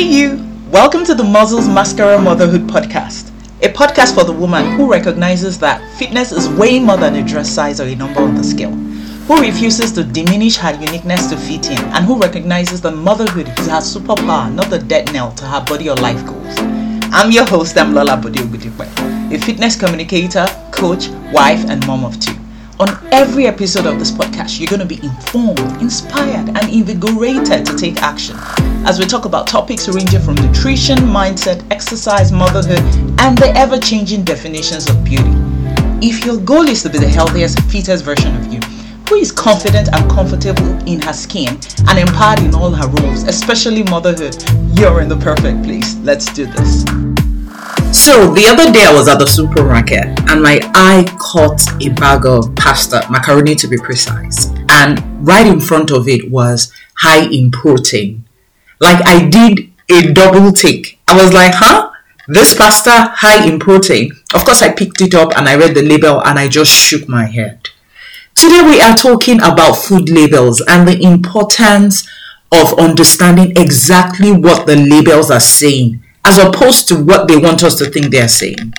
Hey, you! Welcome to the Muscles Mascara Motherhood Podcast, a podcast for the woman who recognizes that fitness is way more than a dress size or a number on the scale, who refuses to diminish her uniqueness to fit in, and who recognizes that motherhood is her superpower, not the dead nail to her body or life goals. I'm your host, I'm Lola Bodiogudipe, a fitness communicator, coach, wife, and mom of two. On every episode of this podcast, you're going to be informed, inspired, and invigorated to take action as we talk about topics ranging from nutrition, mindset, exercise, motherhood, and the ever changing definitions of beauty. If your goal is to be the healthiest, fittest version of you, who is confident and comfortable in her skin and empowered in all her roles, especially motherhood, you're in the perfect place. Let's do this. So the other day I was at the supermarket and my eye caught a bag of pasta, macaroni to be precise, and right in front of it was high in protein. Like I did a double take. I was like, huh? This pasta high in protein. Of course, I picked it up and I read the label and I just shook my head. Today we are talking about food labels and the importance of understanding exactly what the labels are saying as opposed to what they want us to think they're saying.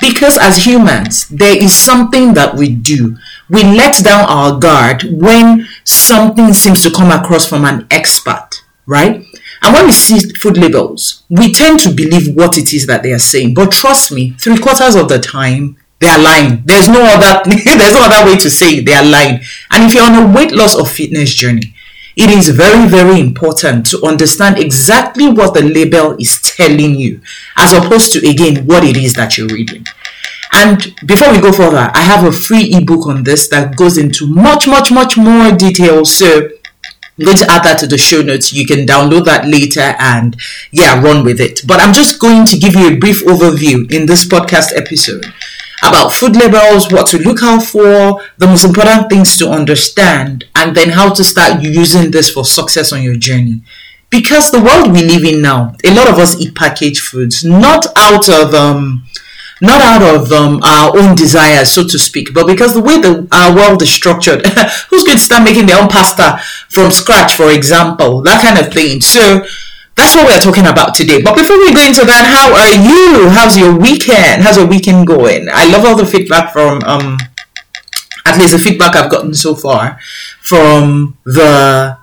Because as humans, there is something that we do. We let down our guard when something seems to come across from an expert, right? And when we see food labels, we tend to believe what it is that they are saying. But trust me, three quarters of the time, they are lying. There's no other there's no other way to say it. They are lying. And if you're on a weight loss or fitness journey, it is very, very important to understand exactly what the label is telling you, as opposed to, again, what it is that you're reading. And before we go further, I have a free ebook on this that goes into much, much, much more detail. So I'm going to add that to the show notes. You can download that later and yeah, run with it. But I'm just going to give you a brief overview in this podcast episode about food labels, what to look out for, the most important things to understand, and then how to start using this for success on your journey. Because the world we live in now, a lot of us eat packaged foods, not out of um, not out of um, our own desires, so to speak, but because the way the our world is structured, who's going to start making their own pasta from scratch, for example, that kind of thing. So that's what we're talking about today. But before we go into that, how are you? How's your weekend? How's your weekend going? I love all the feedback from um at least the feedback I've gotten so far from the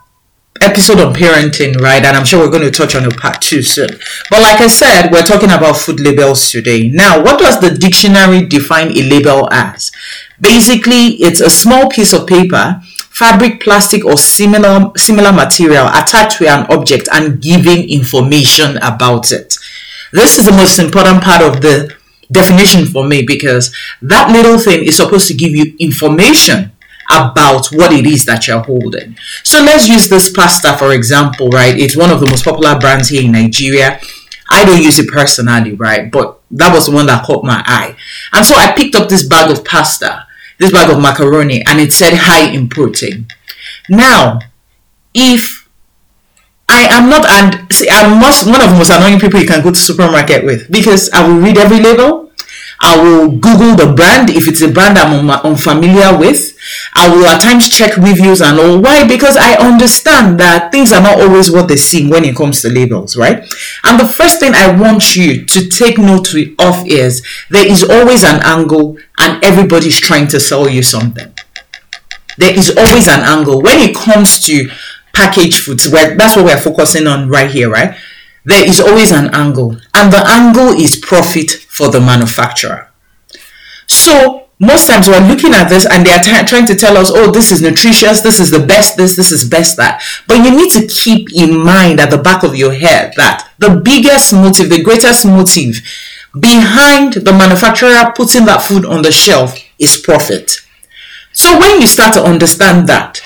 episode on parenting, right? And I'm sure we're going to touch on a part two soon. But like I said, we're talking about food labels today. Now, what does the dictionary define a label as? Basically, it's a small piece of paper fabric, plastic, or similar, similar material attached to an object and giving information about it. This is the most important part of the definition for me because that little thing is supposed to give you information about what it is that you're holding. So let's use this pasta for example, right? It's one of the most popular brands here in Nigeria. I don't use it personally, right? But that was the one that caught my eye. And so I picked up this bag of pasta this bag of macaroni and it said high in protein. Now, if I am not, and see, I'm most, one of the most annoying people you can go to supermarket with because I will read every label. I will Google the brand if it's a brand I'm unfamiliar with. I will at times check reviews and all. Why? Because I understand that things are not always what they seem when it comes to labels, right? And the first thing I want you to take note of is there is always an angle and everybody's trying to sell you something. There is always an angle. When it comes to packaged foods, where that's what we're focusing on right here, right? There is always an angle, and the angle is profit for the manufacturer. So most times we're looking at this and they're t- trying to tell us, oh, this is nutritious, this is the best this, this is best that. But you need to keep in mind at the back of your head that the biggest motive, the greatest motive behind the manufacturer putting that food on the shelf is profit. So when you start to understand that,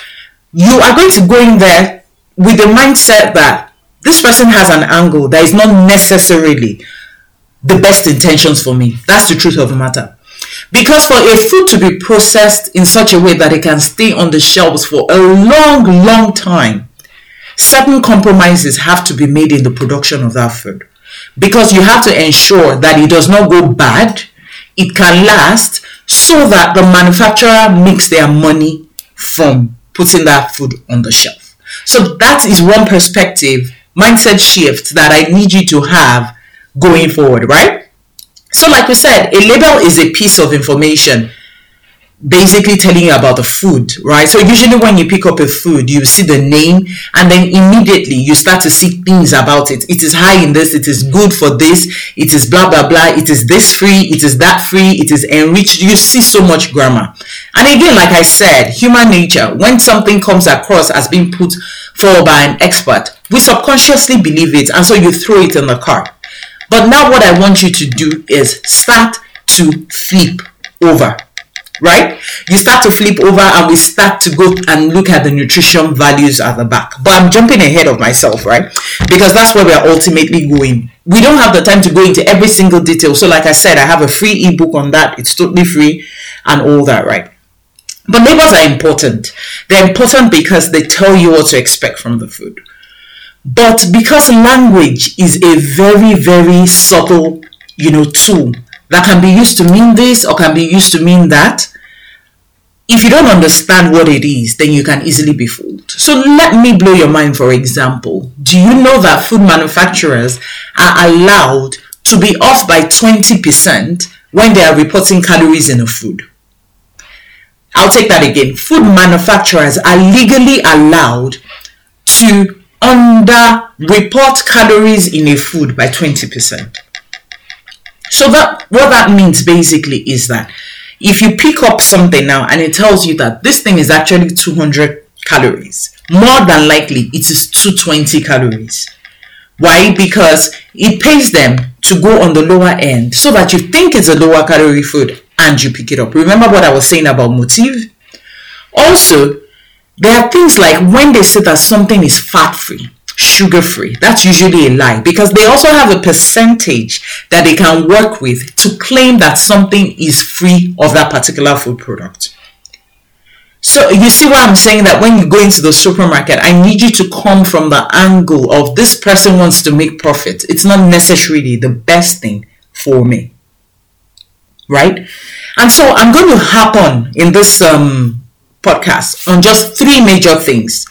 you are going to go in there with the mindset that this person has an angle that is not necessarily the best intentions for me. That's the truth of the matter. Because for a food to be processed in such a way that it can stay on the shelves for a long, long time, certain compromises have to be made in the production of that food. Because you have to ensure that it does not go bad, it can last, so that the manufacturer makes their money from putting that food on the shelf. So that is one perspective mindset shift that I need you to have going forward, right? So, like we said, a label is a piece of information basically telling you about the food, right? So usually when you pick up a food, you see the name and then immediately you start to see things about it. It is high in this, it is good for this, it is blah blah blah, it is this free, it is that free, it is enriched. You see so much grammar. And again, like I said, human nature, when something comes across as being put forward by an expert, we subconsciously believe it and so you throw it in the car But now what I want you to do is start to flip over right? You start to flip over and we start to go and look at the nutrition values at the back. But I'm jumping ahead of myself, right? Because that's where we are ultimately going. We don't have the time to go into every single detail. So, like I said, I have a free ebook on that. It's totally free and all that, right? But labels are important. They're important because they tell you what to expect from the food. But because language is a very, very subtle, you know, tool that can be used to mean this or can be used to mean that. If you don't understand what it is, then you can easily be fooled. So let me blow your mind, for example. Do you know that food manufacturers are allowed to be off by 20% when they are reporting calories in a food? I'll take that again. Food manufacturers are legally allowed to under report calories in a food by 20%. So that what that means basically is that if you pick up something now and it tells you that this thing is actually 200 calories, more than likely it is 220 calories. Why? Because it pays them to go on the lower end so that you think it's a lower calorie food and you pick it up. Remember what I was saying about motive? Also, there are things like when they say that something is fat free, sugar free. That's usually a lie because they also have a percentage that they can work with to claim that something is free of that particular food product. So you see why I'm saying that when you go into the supermarket, I need you to come from the angle of this person wants to make profit. It's not necessarily the best thing for me. Right? And so I'm going to hop on in this um, podcast on just three major things.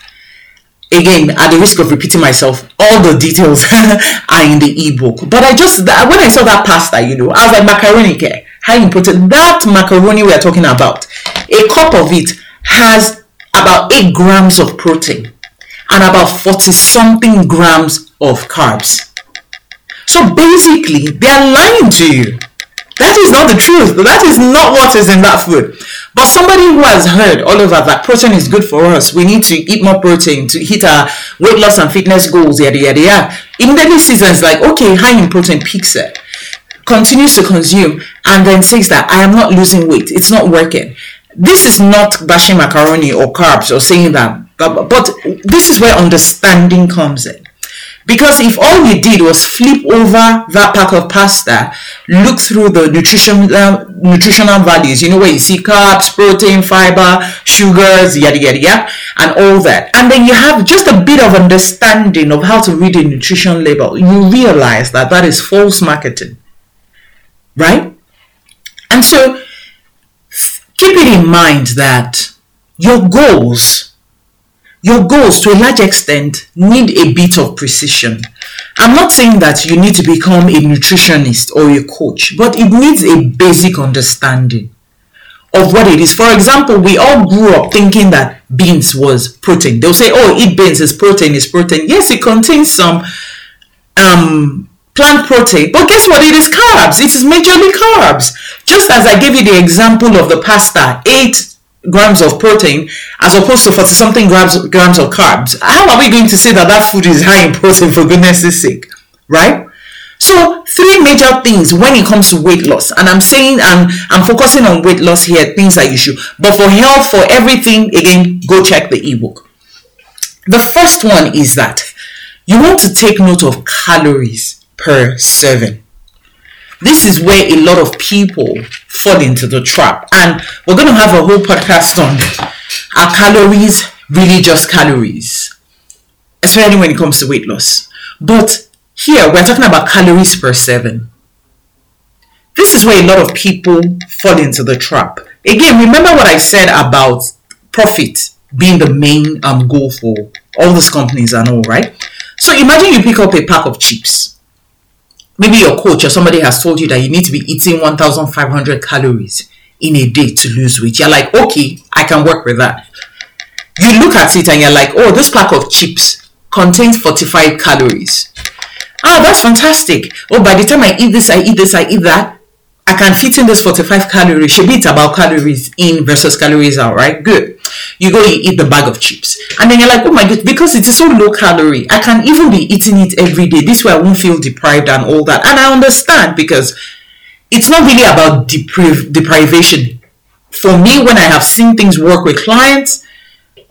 Again at the risk of repeating myself all the details are in the ebook. But i just when i saw that pasta you know i was like macaroni care how important? That macaroni we are talking about a cup of it has about 8 grams of protein and about 40 something grams of carbs. So basically they are lying to you that is not the truth. That is not what is in that food. But somebody who has heard all over that protein is good for us. We need to eat more protein to hit our weight loss and fitness goals, yada yada yada. Sees it's like, okay, high in protein peaks. Continues to consume and then says that I am not losing weight. It's not working. This is not bashing macaroni or carbs or saying that, but, but this is where understanding comes in. Because if all you did was flip over that pack of pasta, look through the nutrition uh, nutritional values, you know where you see carbs, protein, fiber, sugars, yada yada yada, and all that, and then you have just a bit of understanding of how to read a nutrition label, you realize that that is false marketing, right? And so keep it in mind that your goals your goals to a large extent need a bit of precision. I'm not saying that you need to become a nutritionist or a coach, but it needs a basic understanding of what it is. For example, we all grew up thinking that beans was protein. They'll say, oh, eat beans is protein, is protein. Yes, it contains some um, plant protein, but guess what? It is carbs. It is majorly carbs. Just as I gave you the example of the pasta, eight grams of protein as opposed to 40 something grams, grams of carbs. How are we going to say that that food is high in protein for goodness sake? Right? So three major things when it comes to weight loss, and I'm saying I'm I'm focusing on weight loss here, things that you should, but for health, for everything, again, go check the ebook. The first one is that you want to take note of calories per serving. This is where a lot of people fall into the trap. And we're going to have a whole podcast on are calories really just calories? Especially when it comes to weight loss. But here we're talking about calories per seven. This is where a lot of people fall into the trap. Again, remember what I said about profit being the main um, goal for all these companies and all, right? So imagine you pick up a pack of chips. Maybe your coach or somebody has told you that you need to be eating 1,500 calories in a day to lose weight. You're like, okay, I can work with that. You look at it and you're like, oh, this pack of chips contains 45 calories. Ah, that's fantastic. Oh, by the time I eat this, I eat this, I eat that. I can fit in this 45 calories. Should be it's about calories in versus calories out, right? Good. You go, you eat the bag of chips. And then you're like, oh my god, because it is so low calorie, I can even be eating it every day. This way I won't feel deprived and all that. And I understand because it's not really about depriv- deprivation. For me, when I have seen things work with clients,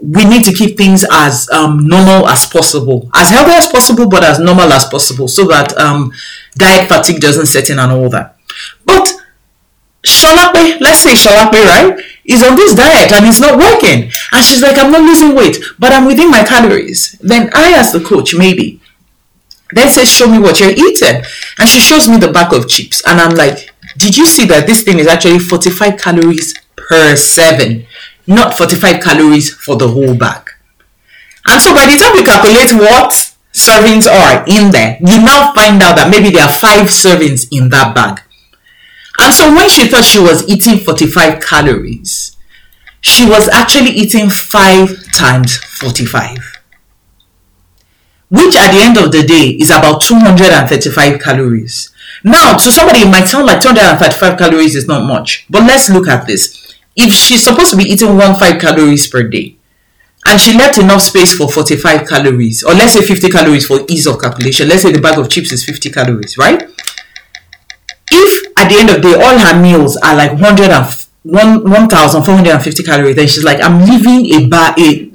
we need to keep things as um, normal as possible, as healthy as possible, but as normal as possible, so that um, diet fatigue doesn't set in and all that. But Sholape, let's say Sholape, right, is on this diet and it's not working. And she's like, I'm not losing weight, but I'm within my calories. Then I ask the coach, maybe. Then says, Show me what you're eating. And she shows me the bag of chips. And I'm like, Did you see that this thing is actually 45 calories per seven, not 45 calories for the whole bag? And so by the time you calculate what servings are in there, you now find out that maybe there are five servings in that bag. And so when she thought she was eating 45 calories, she was actually eating 5 times 45. Which at the end of the day is about 235 calories. Now, to somebody, it might sound like 235 calories is not much. But let's look at this. If she's supposed to be eating 1 5 calories per day, and she left enough space for 45 calories, or let's say 50 calories for ease of calculation, let's say the bag of chips is 50 calories, right? At the end of the day all her meals are like 100 and 1450 calories. Then she's like i'm leaving a bar a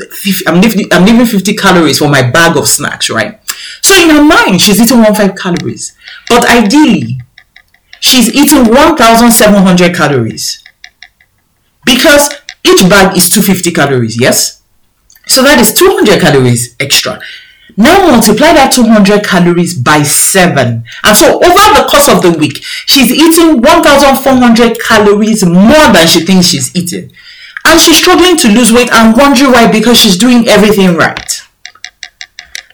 i'm leaving i'm leaving 50 calories for my bag of snacks right? So in her mind she's eating 15 calories. But ideally she's eating 1700 calories. Because each bag is 250 calories yes? So that is 200 calories extra now multiply that 200 calories by 7. And so over the course of the week, she's eating 1,400 calories more than she thinks she's eating. And she's struggling to lose weight and wondering why because she's doing everything right.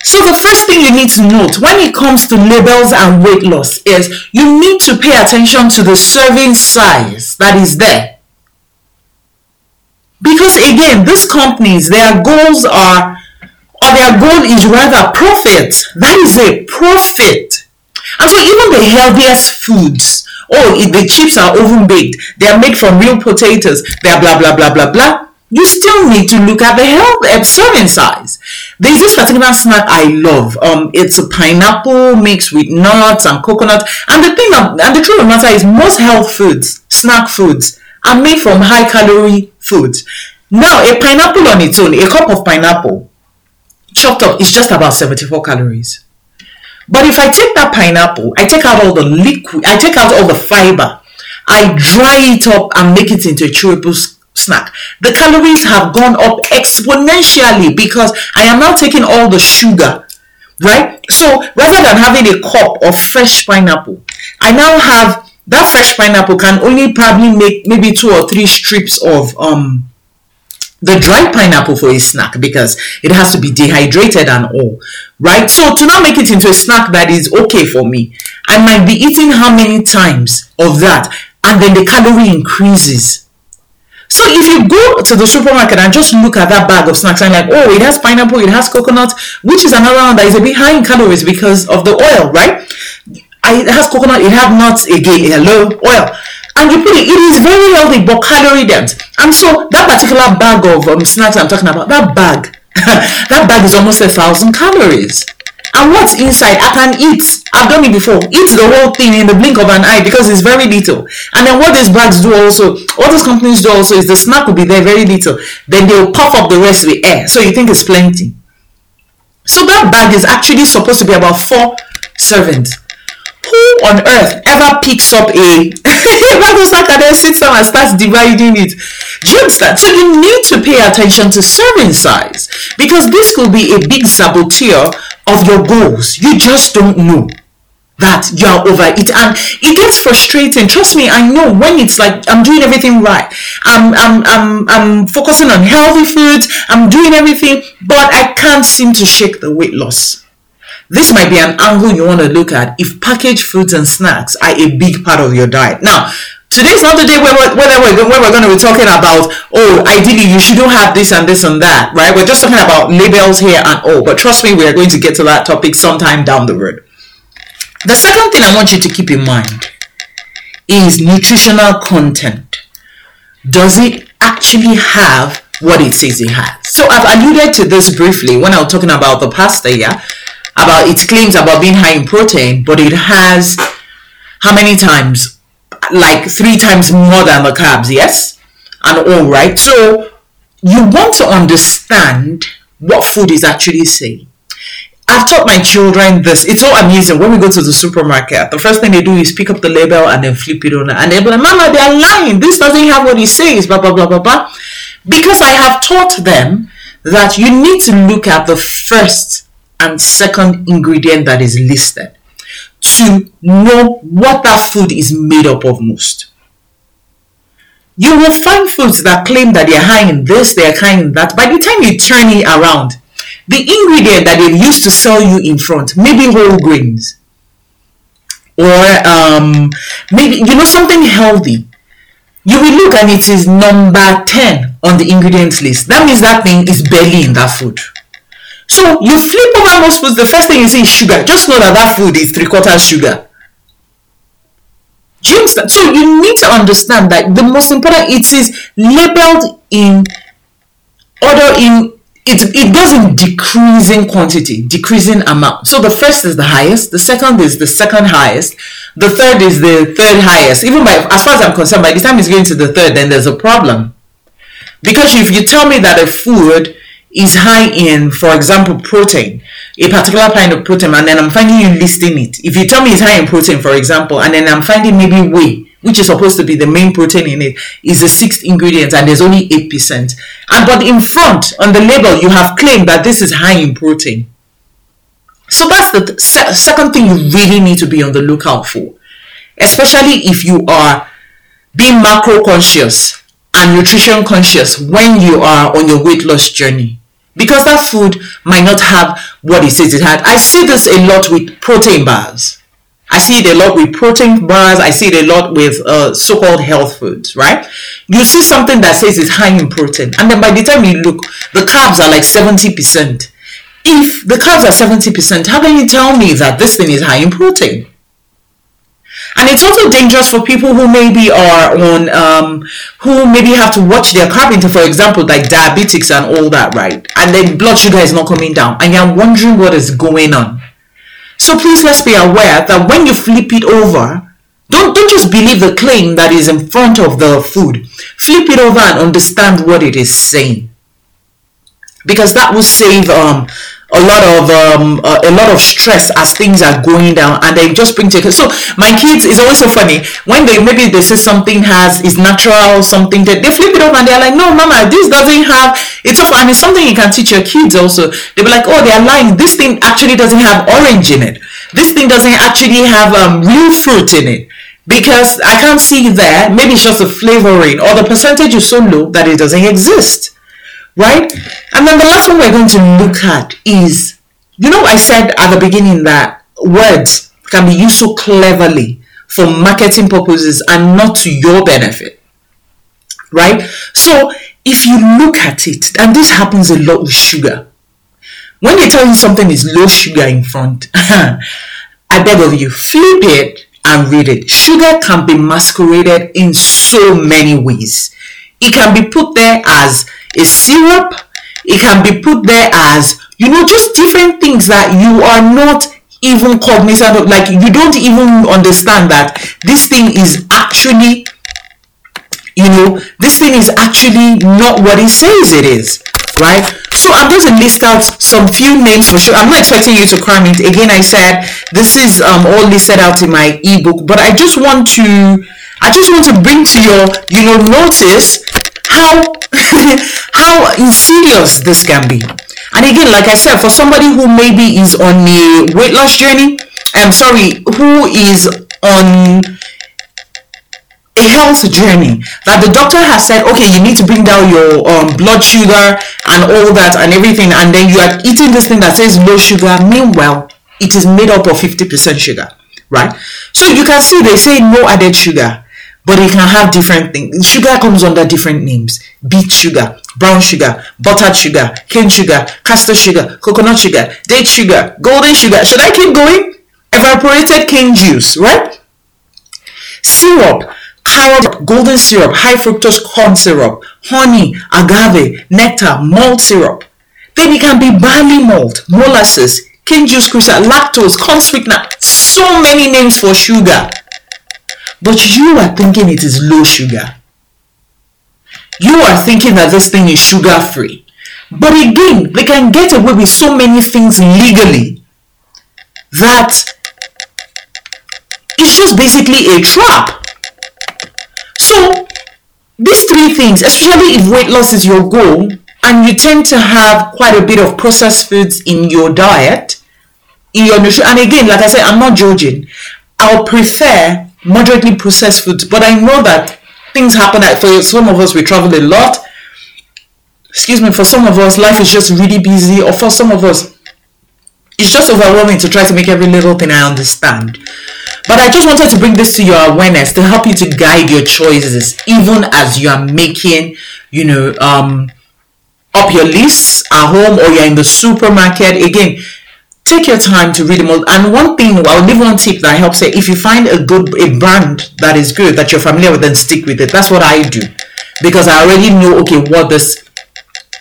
So the first thing you need to note when it comes to labels and weight loss is you need to pay attention to the serving size that is there. Because again, these companies, their goals are or their goal is rather profit. That is a profit. And so even the healthiest foods, oh, if the chips are oven baked, they are made from real potatoes, they are blah, blah, blah, blah, blah. You still need to look at the health uh, serving size. There's this particular snack I love. Um, it's a pineapple mixed with nuts and coconut. And the thing, of, and the truth of the matter is, most health foods, snack foods, are made from high calorie foods. Now, a pineapple on its own, a cup of pineapple, chopped up is just about 74 calories. But if I take that pineapple, I take out all the liquid, I take out all the fiber, I dry it up and make it into a chewable snack. The calories have gone up exponentially because I am now taking all the sugar, right? So rather than having a cup of fresh pineapple, I now have that fresh pineapple can only probably make maybe two or three strips of um the dried pineapple for a snack because it has to be dehydrated and all right? So to not make it into a snack that is okay for me i might be eating how many times of that and then the calorie increases. So if you go to the supermarket and just look at that bag of snacks and like oh it has pineapple it has coconut which is another one that is a bit high in calories because of the oil right? It has coconut it has nuts again hello oil and you put it, it is very healthy but calorie dense. And so that particular bag of um, snacks I'm talking about, that bag, that bag is almost a thousand calories. And what's inside, I can eat. I've done it before. Eat the whole thing in the blink of an eye because it's very little. And then what these bags do also, what those companies do also is the snack will be there very little. Then they'll puff up the rest with air. So you think it's plenty. So that bag is actually supposed to be about four servings who on earth ever picks up a Bible sack and then sits down and starts dividing it? Do you understand? So you need to pay attention to serving size because this could be a big saboteur of your goals. You just don't know that you are over it and it gets frustrating trust me i know when it's like i'm doing everything right i'm i'm i'm, I'm focusing on healthy foods i'm doing everything but i can't seem to shake the weight loss this might be an angle you want to look at if packaged foods and snacks are a big part of your diet. Now, today's not the day where we're, where we're, where we're going to be talking about, oh, ideally you shouldn't have this and this and that, right? We're just talking about labels here and all. But trust me, we are going to get to that topic sometime down the road. The second thing I want you to keep in mind is nutritional content. Does it actually have what it says it has? So I've alluded to this briefly when I was talking about the pasta, yeah, about its claims about being high in protein, but it has how many times? Like three times more than the carbs, yes? And all right. So you want to understand what food is actually saying. I've taught my children this. It's so amazing. When we go to the supermarket, the first thing they do is pick up the label and then flip it on. And they're like, Mama, they're lying. This doesn't have what it says, blah, blah, blah, blah, blah. Because I have taught them that you need to look at the first and second ingredient that is listed to know what that food is made up of most. You will find foods that claim that they're high in this, they're high in that. By the time you turn it around, the ingredient that they used to sell you in front, maybe whole grains, or um, maybe you know something healthy. You will look and it is number 10 on the ingredients list. That means that thing is barely in that food. So you flip over most foods, the first thing you see is sugar. Just know that that food is three quarters sugar. Do you? So you need to understand that the most important it is labeled in order in it, it goes in decreasing quantity, decreasing amount. So the first is the highest, the second is the second highest, the third is the third highest. Even by as far as I'm concerned, by the time it's going to the third, then there's a problem. Because if you tell me that a food is high in, for example, protein, a particular kind of protein, and then I'm finding you listing it. If you tell me it's high in protein, for example, and then I'm finding maybe whey, which is supposed to be the main protein in it, is the sixth ingredient and there's only 8%. And but in front on the label, you have claimed that this is high in protein. So that's the second thing you really need to be on the lookout for, especially if you are being macro conscious and nutrition conscious when you are on your weight loss journey. Because that food might not have what it says it had. I see this a lot with protein bars I see it a lot with protein bars. I see it a lot with uh, so-called health foods, right? You see something that says it's high in protein, and then by the time you look, the carbs are like 70%. If the carbs are 70%, how can you tell me that this thing is high in protein? And it's also dangerous for people who maybe are on, um, who maybe have to watch their carb intake, for example, like diabetics and all that, right? And then blood sugar is not coming down, and you're wondering what is going on so please let's be aware that when you flip it over, don't, don't just believe the claim that is in front of the food. Flip it over and understand what it is saying. Because that will save um, a lot of um, uh, a lot of stress as things are going down and they just bring to so my kids is always so funny. When they maybe they say something has is natural something that they flip it up and they're like no mama this doesn't have it's so and it's something you can teach your kids also. They'll be like oh they're lying. This thing actually doesn't have orange in it. This thing doesn't actually have um, real fruit in it. Because I can't see there. Maybe it's just the flavoring or the percentage is so low that it doesn't exist right? And then the last one we're going to look at is, you know, I said at the beginning that words can be used so cleverly for marketing purposes and not to your benefit, right? So if you look at it, and this happens a lot with sugar, when they tell you something is low sugar in front, I beg of you, flip it and read it. Sugar can be masqueraded in so many ways. It can be put there as a syrup. It can be put there as, you know, just different things that you are not even cognizant of. Like you don't even understand that this thing is actually, you know, this thing is actually not what it says it is, right? So I'm going to list out some few names for sure. I'm not expecting you to cram it. Again, I said this is um, all listed out in my ebook, but I just want to, I just want to bring to your, you know, notice how how insidious this can be. And again, like I said, for somebody who maybe is on a weight loss journey, I'm sorry, who is on a health journey that the doctor has said, okay, you need to bring down your um, blood sugar and all that and everything, and then you are eating this thing that says low sugar. Meanwhile, it is made up of 50% sugar, right? So you can see they say no added sugar, but it can have different things. Sugar comes under different names beet sugar, brown sugar, buttered sugar, cane sugar, caster sugar, coconut sugar, date sugar, golden sugar. Should I keep going? Evaporated cane juice, right? Syrup, carrot, golden syrup, high fructose corn syrup, honey, agave, nectar, malt syrup. Then it can be barley malt, molasses, cane juice crystal, lactose, corn sweetener, so many names for sugar. But you are thinking it is low sugar. You are thinking that this thing is sugar free. But again, they can get away with so many things legally that it's just basically a trap. So, these three things, especially if weight loss is your goal and you tend to have quite a bit of processed foods in your diet, in your nutrition, and again, like I said, I'm not judging. I'll prefer moderately processed foods, but I know that things happen. For some of us, we travel a lot. Excuse me, for some of us, life is just really busy, or for some of us, it's just overwhelming to try to make every little thing I understand. But I just wanted to bring this to your awareness to help you to guide your choices, even as you are making, you know, um, up your lists at home or you're in the supermarket. Again, take your time to read them all. And one thing, I'll leave one tip that helps if you find a good a brand that is good that you're familiar with, then stick with it. That's what I do because I already know okay what this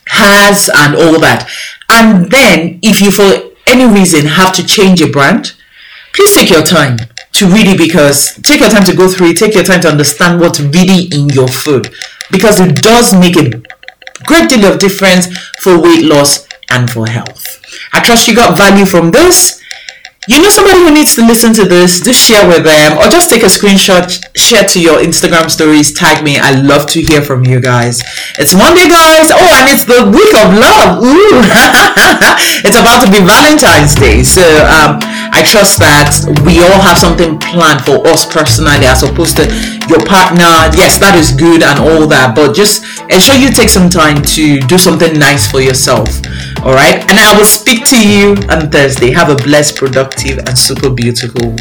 has and all that. And then if you for any reason have to change a brand, please take your time to read it because take your time to go through it, take your time to understand what's really in your food because it does make a great deal of difference for weight loss and for health. I trust you got value from this. You know somebody who needs to listen to this, do share with them or just take a screenshot, share to your Instagram stories, tag me. I love to hear from you guys. It's Monday, guys. Oh, and it's the week of love. Ooh. it's about to be Valentine's Day. So um, I trust that we all have something planned for us personally as opposed to your partner. Yes, that is good and all that, but just ensure you take some time to do something nice for yourself. All right. And I will speak to you on Thursday. Have a blessed, productive, and super beautiful